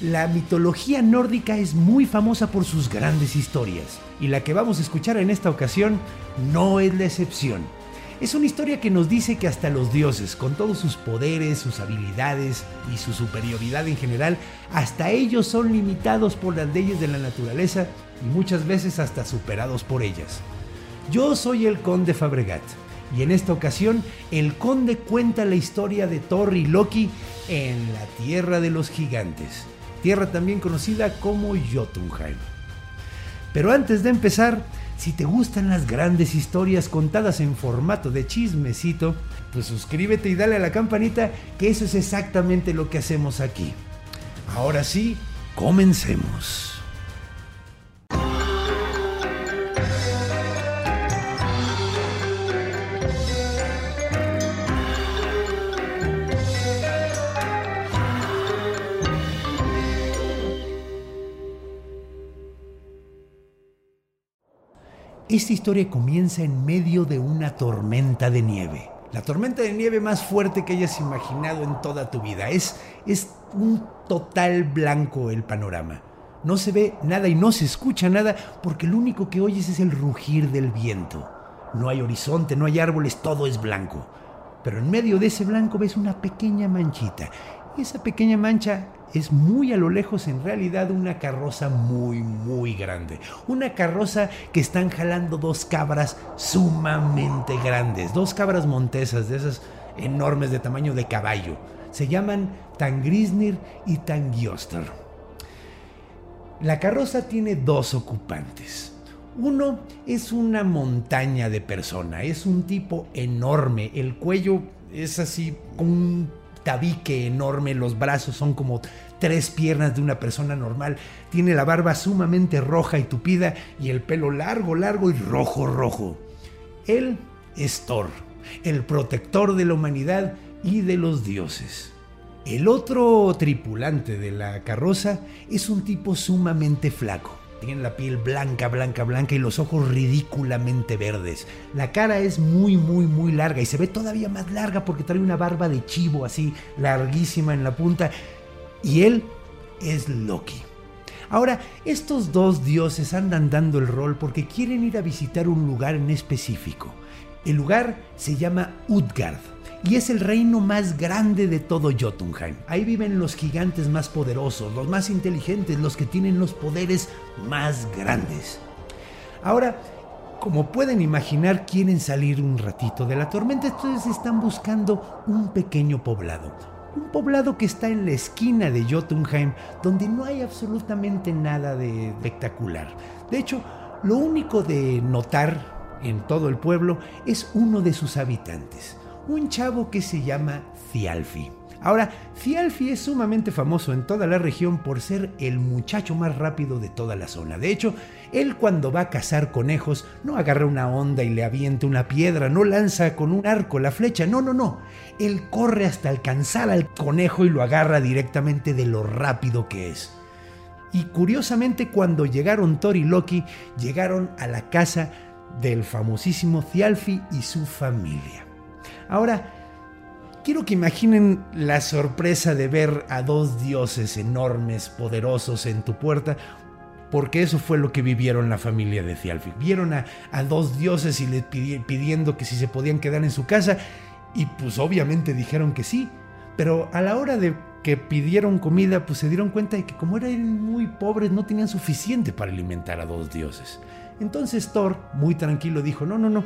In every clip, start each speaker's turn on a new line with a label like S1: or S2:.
S1: La mitología nórdica es muy famosa por sus grandes historias, y la que vamos a escuchar en esta ocasión no es la excepción. Es una historia que nos dice que hasta los dioses, con todos sus poderes, sus habilidades y su superioridad en general, hasta ellos son limitados por las leyes de la naturaleza y muchas veces hasta superados por ellas. Yo soy el conde Fabregat y en esta ocasión el conde cuenta la historia de Thor y Loki en la Tierra de los Gigantes, tierra también conocida como Jotunheim. Pero antes de empezar, si te gustan las grandes historias contadas en formato de chismecito, pues suscríbete y dale a la campanita, que eso es exactamente lo que hacemos aquí. Ahora sí, comencemos. Esta historia comienza en medio de una tormenta de nieve. La tormenta de nieve más fuerte que hayas imaginado en toda tu vida. Es, es un total blanco el panorama. No se ve nada y no se escucha nada porque lo único que oyes es el rugir del viento. No hay horizonte, no hay árboles, todo es blanco. Pero en medio de ese blanco ves una pequeña manchita. Esa pequeña mancha es muy a lo lejos en realidad una carroza muy, muy grande. Una carroza que están jalando dos cabras sumamente grandes, dos cabras montesas de esas enormes de tamaño de caballo. Se llaman Tangrisnir y Tangioster. La carroza tiene dos ocupantes. Uno es una montaña de persona, es un tipo enorme, el cuello es así, un tabique enorme, los brazos son como tres piernas de una persona normal, tiene la barba sumamente roja y tupida y el pelo largo, largo y rojo, rojo. Él es Thor, el protector de la humanidad y de los dioses. El otro tripulante de la carroza es un tipo sumamente flaco. Tiene la piel blanca, blanca, blanca y los ojos ridículamente verdes. La cara es muy, muy, muy larga y se ve todavía más larga porque trae una barba de chivo así larguísima en la punta. Y él es Loki. Ahora, estos dos dioses andan dando el rol porque quieren ir a visitar un lugar en específico. El lugar se llama Utgard y es el reino más grande de todo Jotunheim. Ahí viven los gigantes más poderosos, los más inteligentes, los que tienen los poderes más grandes. Ahora, como pueden imaginar, quieren salir un ratito de la tormenta, entonces están buscando un pequeño poblado. Un poblado que está en la esquina de Jotunheim, donde no hay absolutamente nada de espectacular. De hecho, lo único de notar en todo el pueblo es uno de sus habitantes un chavo que se llama Thialfi. Ahora, Thialfi es sumamente famoso en toda la región por ser el muchacho más rápido de toda la zona. De hecho, él cuando va a cazar conejos no agarra una onda y le avienta una piedra, no lanza con un arco la flecha, no, no, no. Él corre hasta alcanzar al conejo y lo agarra directamente de lo rápido que es. Y curiosamente cuando llegaron Thor y Loki, llegaron a la casa del famosísimo Thialfi y su familia. Ahora, quiero que imaginen la sorpresa de ver a dos dioses enormes, poderosos en tu puerta, porque eso fue lo que vivieron la familia de Thialfi. Vieron a, dos dioses y le pidiendo que si se podían quedar en su casa, y pues obviamente dijeron que sí, pero a la hora de que pidieron comida, pues se dieron cuenta de que como eran muy pobres, no tenían suficiente para alimentar a dos dioses. Entonces Thor, muy tranquilo, dijo, no, no, no,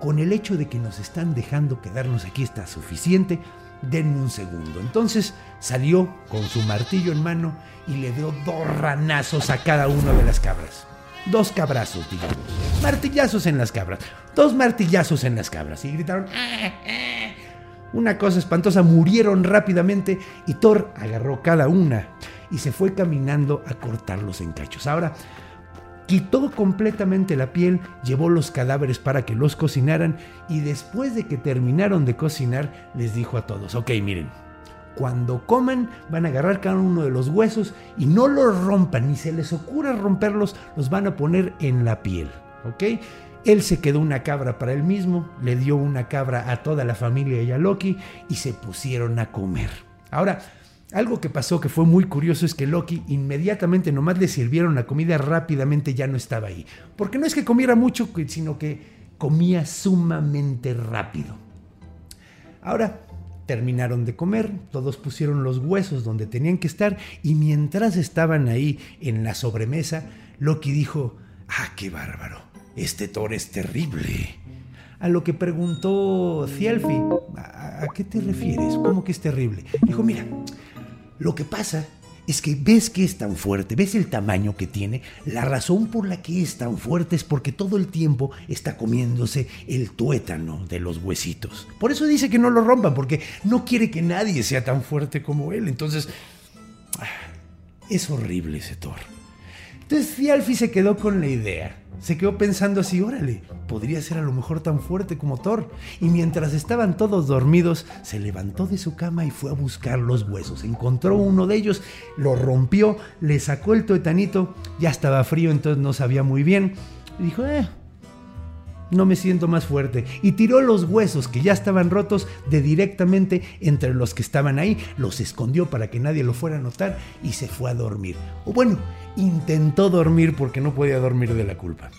S1: con el hecho de que nos están dejando quedarnos aquí está suficiente, denme un segundo. Entonces salió con su martillo en mano y le dio dos ranazos a cada una de las cabras. Dos cabrazos, digamos. Martillazos en las cabras. Dos martillazos en las cabras. Y gritaron... Ah, ah". Una cosa espantosa, murieron rápidamente y Thor agarró cada una y se fue caminando a cortarlos en cachos. Ahora, quitó completamente la piel, llevó los cadáveres para que los cocinaran y después de que terminaron de cocinar les dijo a todos, ok miren, cuando coman van a agarrar cada uno de los huesos y no los rompan, ni se les ocurra romperlos, los van a poner en la piel, ¿ok? Él se quedó una cabra para él mismo, le dio una cabra a toda la familia y a Loki y se pusieron a comer. Ahora, algo que pasó que fue muy curioso es que Loki inmediatamente nomás le sirvieron la comida rápidamente ya no estaba ahí. Porque no es que comiera mucho, sino que comía sumamente rápido. Ahora terminaron de comer, todos pusieron los huesos donde tenían que estar y mientras estaban ahí en la sobremesa, Loki dijo, ah, qué bárbaro, este Thor es terrible. A lo que preguntó Thialfi, ¿a, ¿a qué te refieres? ¿Cómo que es terrible? Dijo, mira, lo que pasa es que ves que es tan fuerte, ves el tamaño que tiene. La razón por la que es tan fuerte es porque todo el tiempo está comiéndose el tuétano de los huesitos. Por eso dice que no lo rompan, porque no quiere que nadie sea tan fuerte como él. Entonces, ah, es horrible ese Thor. Entonces Thialfi se quedó con la idea. Se quedó pensando así, órale, podría ser a lo mejor tan fuerte como Thor. Y mientras estaban todos dormidos, se levantó de su cama y fue a buscar los huesos. Encontró uno de ellos, lo rompió, le sacó el tuetanito, ya estaba frío, entonces no sabía muy bien. Y dijo, eh, no me siento más fuerte. Y tiró los huesos que ya estaban rotos de directamente entre los que estaban ahí, los escondió para que nadie lo fuera a notar y se fue a dormir. O bueno, intentó dormir porque no podía dormir de la culpa.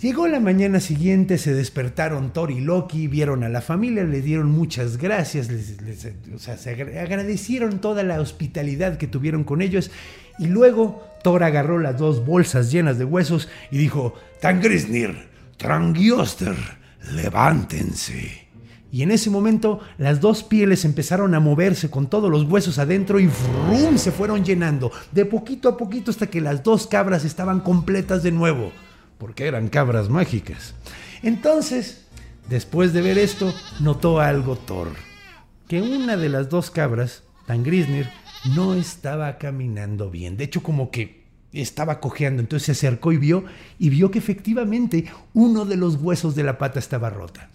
S1: Llegó la mañana siguiente, se despertaron Thor y Loki, vieron a la familia, le dieron muchas gracias, o sea, se agradecieron toda la hospitalidad que tuvieron con ellos y luego Thor agarró las dos bolsas llenas de huesos y dijo, Tangrisnir, Trangioster, levántense. Y en ese momento las dos pieles empezaron a moverse con todos los huesos adentro y ¡frum! se fueron llenando, de poquito a poquito hasta que las dos cabras estaban completas de nuevo, porque eran cabras mágicas. Entonces, después de ver esto, notó algo Thor, que una de las dos cabras, Tangrisnir, no estaba caminando bien. De hecho, como que estaba cojeando, entonces se acercó y vio, y vio que efectivamente uno de los huesos de la pata estaba rota.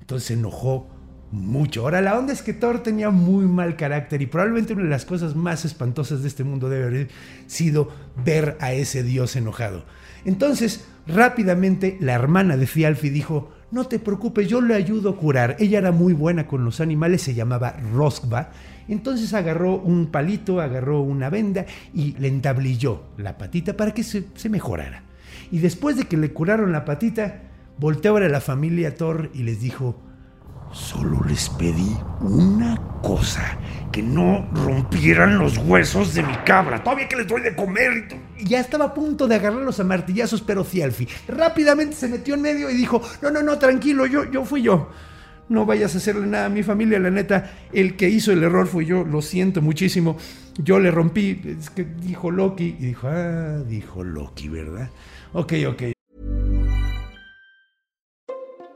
S1: Entonces se enojó mucho. Ahora, la onda es que Thor tenía muy mal carácter y probablemente una de las cosas más espantosas de este mundo debe haber sido ver a ese dios enojado. Entonces, rápidamente, la hermana de Fialfi dijo, no te preocupes, yo le ayudo a curar. Ella era muy buena con los animales, se llamaba Roskva, entonces agarró un palito, agarró una venda y le entablilló la patita para que se, mejorara. Y después de que le curaron la patita, volteó a la familia Thor y les dijo, solo les pedí una cosa, que no rompieran los huesos de mi cabra, todavía que les doy de comer. Y ya estaba a punto de agarrarlos a martillazos, pero Cialfi rápidamente se metió en medio y dijo, no, no, no, tranquilo, yo, yo fui yo no vayas a hacerle nada a mi familia, la neta, el que hizo el error fue yo, lo siento muchísimo, yo le rompí, es que dijo Loki, y dijo, ah, dijo Loki, ¿verdad? Ok, ok.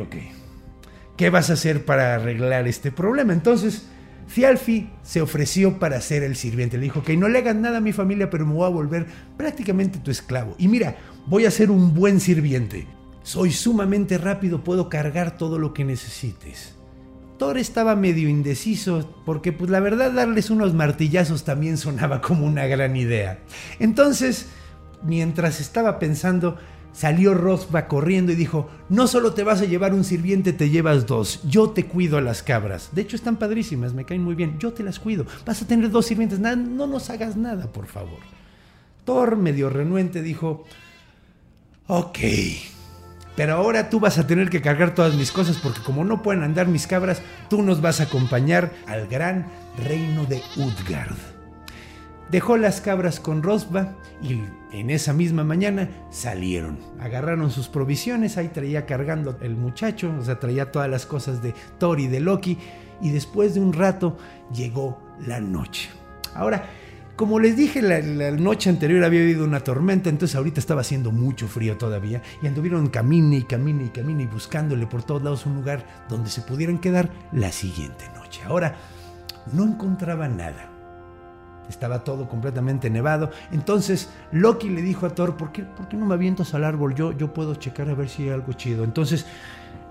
S1: Ok. ¿Qué vas a hacer para arreglar este problema? Entonces... Fialfi se ofreció para ser el sirviente. Le dijo que no le hagas nada a mi familia, pero me voy a volver prácticamente tu esclavo. Y mira, voy a ser un buen sirviente. Soy sumamente rápido, puedo cargar todo lo que necesites. Thor estaba medio indeciso porque pues la verdad darles unos martillazos también sonaba como una gran idea. Entonces, mientras estaba pensando, Salió Rosba corriendo y dijo, no solo te vas a llevar un sirviente, te llevas dos. Yo te cuido a las cabras. De hecho, están padrísimas, me caen muy bien. Yo te las cuido. Vas a tener dos sirvientes. no nos hagas nada, por favor. Thor, medio renuente, dijo, ok, pero ahora tú vas a tener que cargar todas mis cosas porque como no pueden andar mis cabras, tú nos vas a acompañar al gran reino de Utgard. Dejó las cabras con Rosba y en esa misma mañana salieron. Agarraron sus provisiones, ahí traía cargando el muchacho, o sea, traía todas las cosas de Thor y de Loki y después de un rato llegó la noche. Ahora, como les dije, la, noche anterior había habido una tormenta, entonces ahorita estaba haciendo mucho frío todavía y anduvieron camine y camine y camine y buscándole por todos lados un lugar donde se pudieran quedar la siguiente noche. Ahora, no encontraban nada. Estaba todo completamente nevado. Entonces Loki le dijo a Thor, ¿por qué, por qué no me avientas al árbol? Yo, yo puedo checar a ver si hay algo chido. Entonces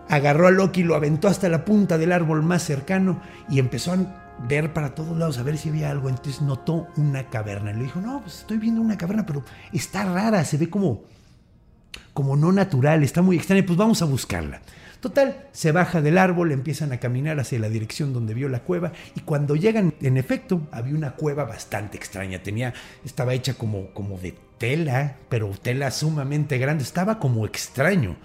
S1: agarró a Loki, lo aventó hasta la punta del árbol más cercano y empezó a ver para todos lados a ver si había algo. Entonces notó una caverna. Le dijo, no, pues estoy viendo una caverna, pero está rara, se ve como, como no natural, está muy extraña, pues vamos a buscarla. Total, se baja del árbol, empiezan a caminar hacia la dirección donde vio la cueva y cuando llegan, en efecto, había una cueva bastante extraña. Tenía, estaba hecha como, como de tela, pero tela sumamente grande. Estaba como extraño.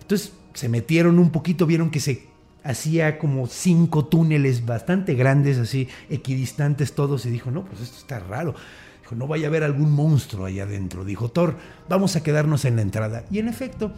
S1: Entonces se metieron un poquito, vieron que se hacía como cinco túneles bastante grandes, así equidistantes todos, y dijo, no, pues esto está raro. Dijo, no vaya a haber algún monstruo ahí adentro. Dijo, Thor, vamos a quedarnos en la entrada. Y en efecto,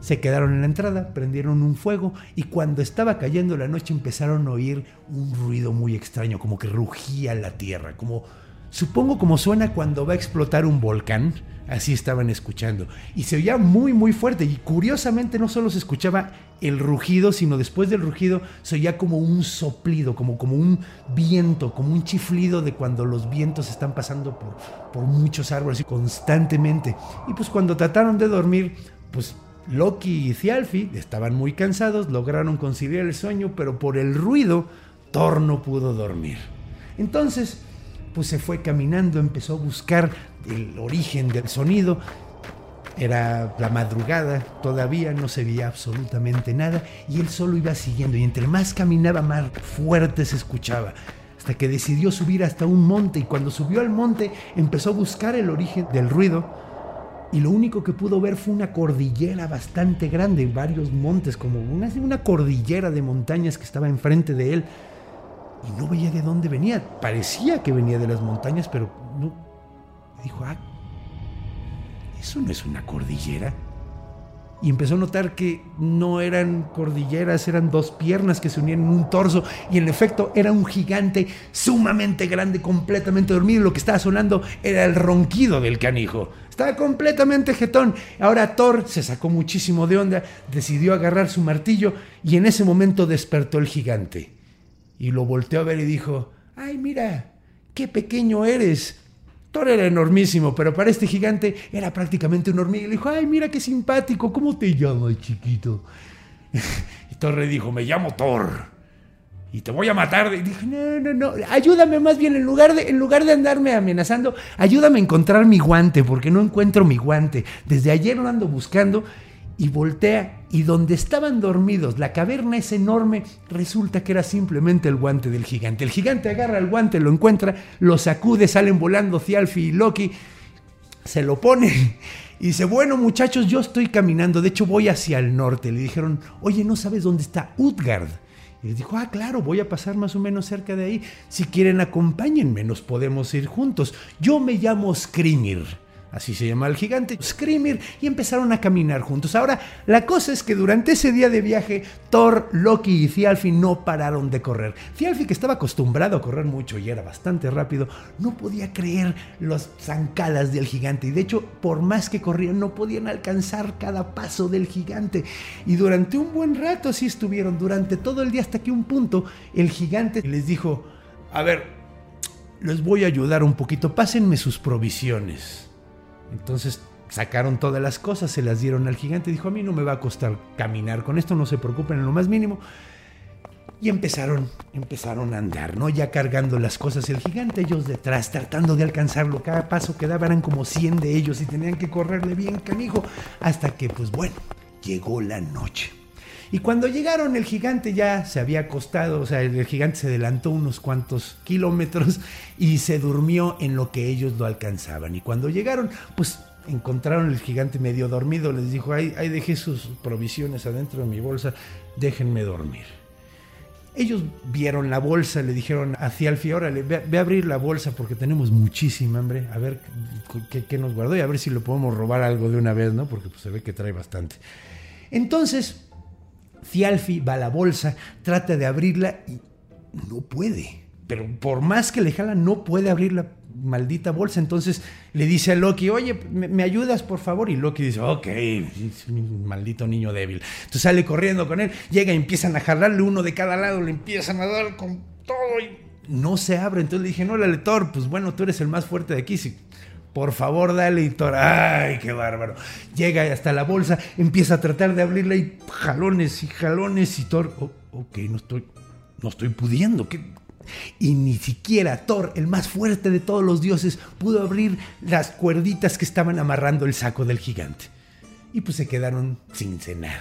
S1: se quedaron en la entrada, prendieron un fuego y cuando estaba cayendo la noche empezaron a oír un ruido muy extraño, como que rugía la tierra, como supongo como suena cuando va a explotar un volcán, así estaban escuchando. Y se oía muy muy fuerte y curiosamente no solo se escuchaba el rugido, sino después del rugido se oía como un soplido, como, como un viento, como un chiflido de cuando los vientos están pasando por, por muchos árboles constantemente. Y pues cuando trataron de dormir, pues Loki y Thialfi estaban muy cansados, lograron conciliar el sueño, pero por el ruido Thor no pudo dormir. Entonces, pues se fue caminando, empezó a buscar el origen del sonido. Era la madrugada, todavía no se veía absolutamente nada y él solo iba siguiendo y entre más caminaba más fuerte se escuchaba hasta que decidió subir hasta un monte y cuando subió al monte empezó a buscar el origen del ruido y lo único que pudo ver fue una cordillera bastante grande, varios montes, como una, cordillera de montañas que estaba enfrente de él. Y no veía de dónde venía. Parecía que venía de las montañas, pero no. Dijo, ah, eso no es una cordillera y empezó a notar que no eran cordilleras, eran dos piernas que se unían en un torso y en efecto era un gigante sumamente grande, completamente dormido. Lo que estaba sonando era el ronquido del canijo. Estaba completamente jetón. Ahora Thor se sacó muchísimo de onda, decidió agarrar su martillo y en ese momento despertó el gigante. Y lo volteó a ver y dijo, ay mira, qué pequeño eres Era enormísimo, pero para este gigante era prácticamente un hormiga. Le dijo, ay, mira qué simpático, ¿cómo te llamas, chiquito? Y Thor dijo, me llamo Thor. Y te voy a matar. Y dije, no, no, no, ayúdame más bien, en lugar, de, en lugar de andarme amenazando, ayúdame a encontrar mi guante, porque no encuentro mi guante. Desde ayer lo ando buscando y voltea y donde estaban dormidos, la caverna es enorme, resulta que era simplemente el guante del gigante. El gigante agarra el guante, lo encuentra, lo sacude, salen volando Thialfi y Loki, se lo pone y dice, bueno muchachos, yo estoy caminando, de hecho voy hacia el norte. Le dijeron, oye, ¿no sabes dónde está Utgard? Y dijo, ah, claro, voy a pasar más o menos cerca de ahí. Si quieren, acompáñenme, nos podemos ir juntos. Yo me llamo Skrimir así se llama el gigante, Screamer, y empezaron a caminar juntos. Ahora, la cosa es que durante ese día de viaje, Thor, Loki y Thialfi no pararon de correr. Thialfi, que estaba acostumbrado a correr mucho y era bastante rápido, no podía creer las zancadas del gigante. Y de hecho, por más que corrían, no podían alcanzar cada paso del gigante. Y durante un buen rato así estuvieron, durante todo el día, hasta que un punto el gigante les dijo, a ver, les voy a ayudar un poquito, pásenme sus provisiones. Entonces sacaron todas las cosas, se las dieron al gigante. Dijo, a mí no me va a costar caminar con esto, no se preocupen en lo más mínimo. Y empezaron, empezaron a andar, ¿no? Ya cargando las cosas el gigante, ellos detrás, tratando de alcanzarlo. Cada paso que daban eran como 100 de ellos y tenían que correrle bien canijo. Hasta que, pues bueno, llegó la noche. Y cuando llegaron, el gigante ya se había acostado, o sea, el gigante se adelantó unos cuantos kilómetros y se durmió en lo que ellos lo alcanzaban. Y cuando llegaron, pues encontraron el gigante medio dormido, les dijo, ahí dejé sus provisiones adentro de mi bolsa, déjenme dormir. Ellos vieron la bolsa, le dijeron a Cialfi, órale, ve, ve, a abrir la bolsa porque tenemos muchísima hambre, a ver qué, nos guardó y a ver si le podemos robar algo de una vez, ¿no? Porque pues, se ve que trae bastante. Entonces, Cialfi va a la bolsa, trata de abrirla y no puede. Pero por más que le jala, no puede abrir la maldita bolsa. Entonces le dice a Loki, oye, ¿me, ayudas por favor? Y Loki dice, ok, maldito niño débil. Entonces sale corriendo con él, llega y empiezan a jalarle uno de cada lado, le empiezan a dar con todo y no se abre. Entonces le dije, no, la Thor, pues bueno, tú eres el más fuerte de aquí. Por favor, dale, y ay, qué bárbaro. Llega hasta la bolsa, empieza a tratar de abrirla y jalones y jalones y Thor, oh, ok, no estoy, no estoy pudiendo. ¿Qué, y ni siquiera Thor, el más fuerte de todos los dioses, pudo abrir las cuerditas que estaban amarrando el saco del gigante. Y pues se quedaron sin cenar.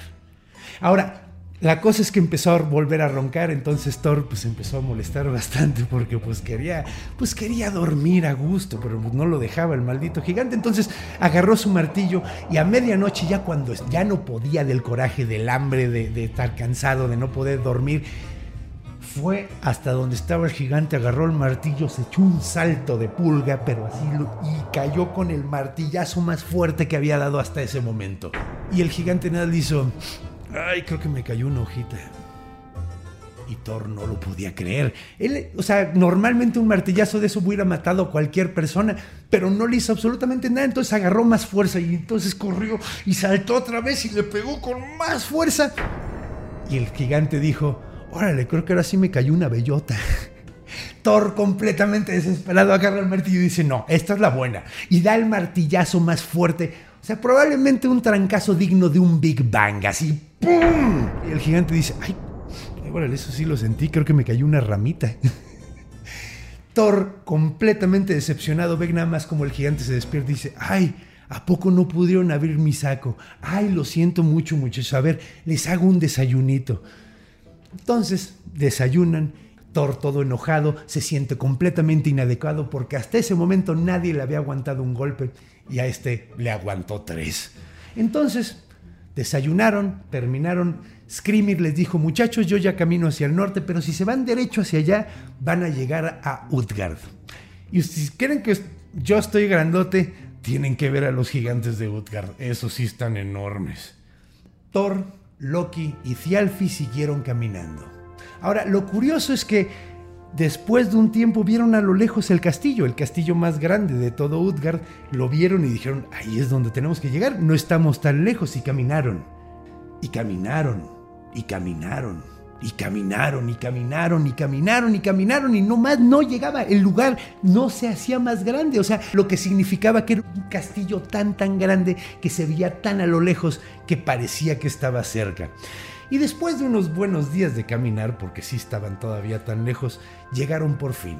S1: Ahora, la cosa es que empezó a volver a roncar, entonces Thor pues empezó a molestar bastante porque pues quería, pues quería dormir a gusto, pero no lo dejaba el maldito gigante. Entonces agarró su martillo y a medianoche ya cuando ya no podía del coraje, del hambre, de, de estar cansado, de no poder dormir, fue hasta donde estaba el gigante, agarró el martillo, se echó un salto de pulga, pero así lo, y cayó con el martillazo más fuerte que había dado hasta ese momento. Y el gigante nada le hizo, ay, creo que me cayó una hojita. Y Thor no lo podía creer. Él, o sea, normalmente un martillazo de eso hubiera matado a cualquier persona, pero no le hizo absolutamente nada. Entonces agarró más fuerza y entonces corrió y saltó otra vez y le pegó con más fuerza. Y el gigante dijo, órale, creo que ahora sí me cayó una bellota. Thor completamente desesperado agarra el martillo y dice, no, esta es la buena. Y da el martillazo más fuerte. O sea, probablemente un trancazo digno de un Big Bang, así, ¡pum! Y el gigante dice, ay, órale, eso sí lo sentí, creo que me cayó una ramita. Thor, completamente decepcionado, ve nada más como el gigante se despierta y dice, ay, ¿A poco no pudieron abrir mi saco? Ay, lo siento mucho, muchachos. A ver, les hago un desayunito. Entonces desayunan, Thor todo enojado, se siente completamente inadecuado porque hasta ese momento nadie le había aguantado un golpe y a este le aguantó tres. Entonces desayunaron, terminaron. Screamer les dijo, muchachos, yo ya camino hacia el norte, pero si se van derecho hacia allá, van a llegar a Utgard. Y si creen que yo estoy grandote, tienen que ver a los gigantes de Utgard. Esos sí están enormes. Thor Loki y Thialfi siguieron caminando. Ahora, lo curioso es que después de un tiempo vieron a lo lejos el castillo, el castillo más grande de todo Utgard. Lo vieron y dijeron, ahí es donde tenemos que llegar, no estamos tan lejos y caminaron. Y caminaron, y caminaron, y caminaron, y caminaron, y caminaron, y caminaron, y no más no llegaba. El lugar no se hacía más grande. O sea, lo que significaba que era un castillo tan, tan grande que se veía tan a lo lejos que parecía que estaba cerca. Y después de unos buenos días de caminar, porque sí estaban todavía tan lejos, llegaron por fin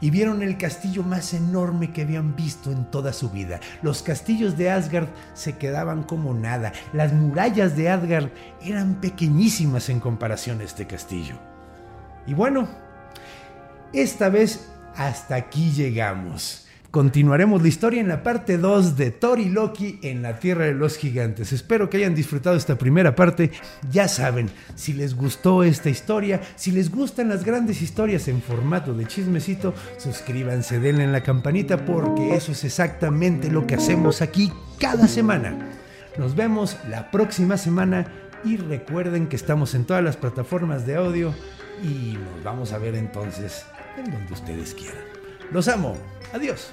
S1: y vieron el castillo más enorme que habían visto en toda su vida. Los castillos de Asgard se quedaban como nada. Las murallas de Asgard eran pequeñísimas en comparación a este castillo. Y bueno, esta vez hasta aquí llegamos. Continuaremos la historia en la parte 2 de Thor y Loki en la Tierra de los Gigantes. Espero que hayan disfrutado esta primera parte. Ya saben, si les gustó esta historia, si les gustan las grandes historias en formato de chismecito, suscríbanse, denle en la campanita porque eso es exactamente lo que hacemos aquí cada semana. Nos vemos la próxima semana y recuerden que estamos en todas las plataformas de audio y nos vamos a ver entonces en donde ustedes quieran. Los amo. Adiós.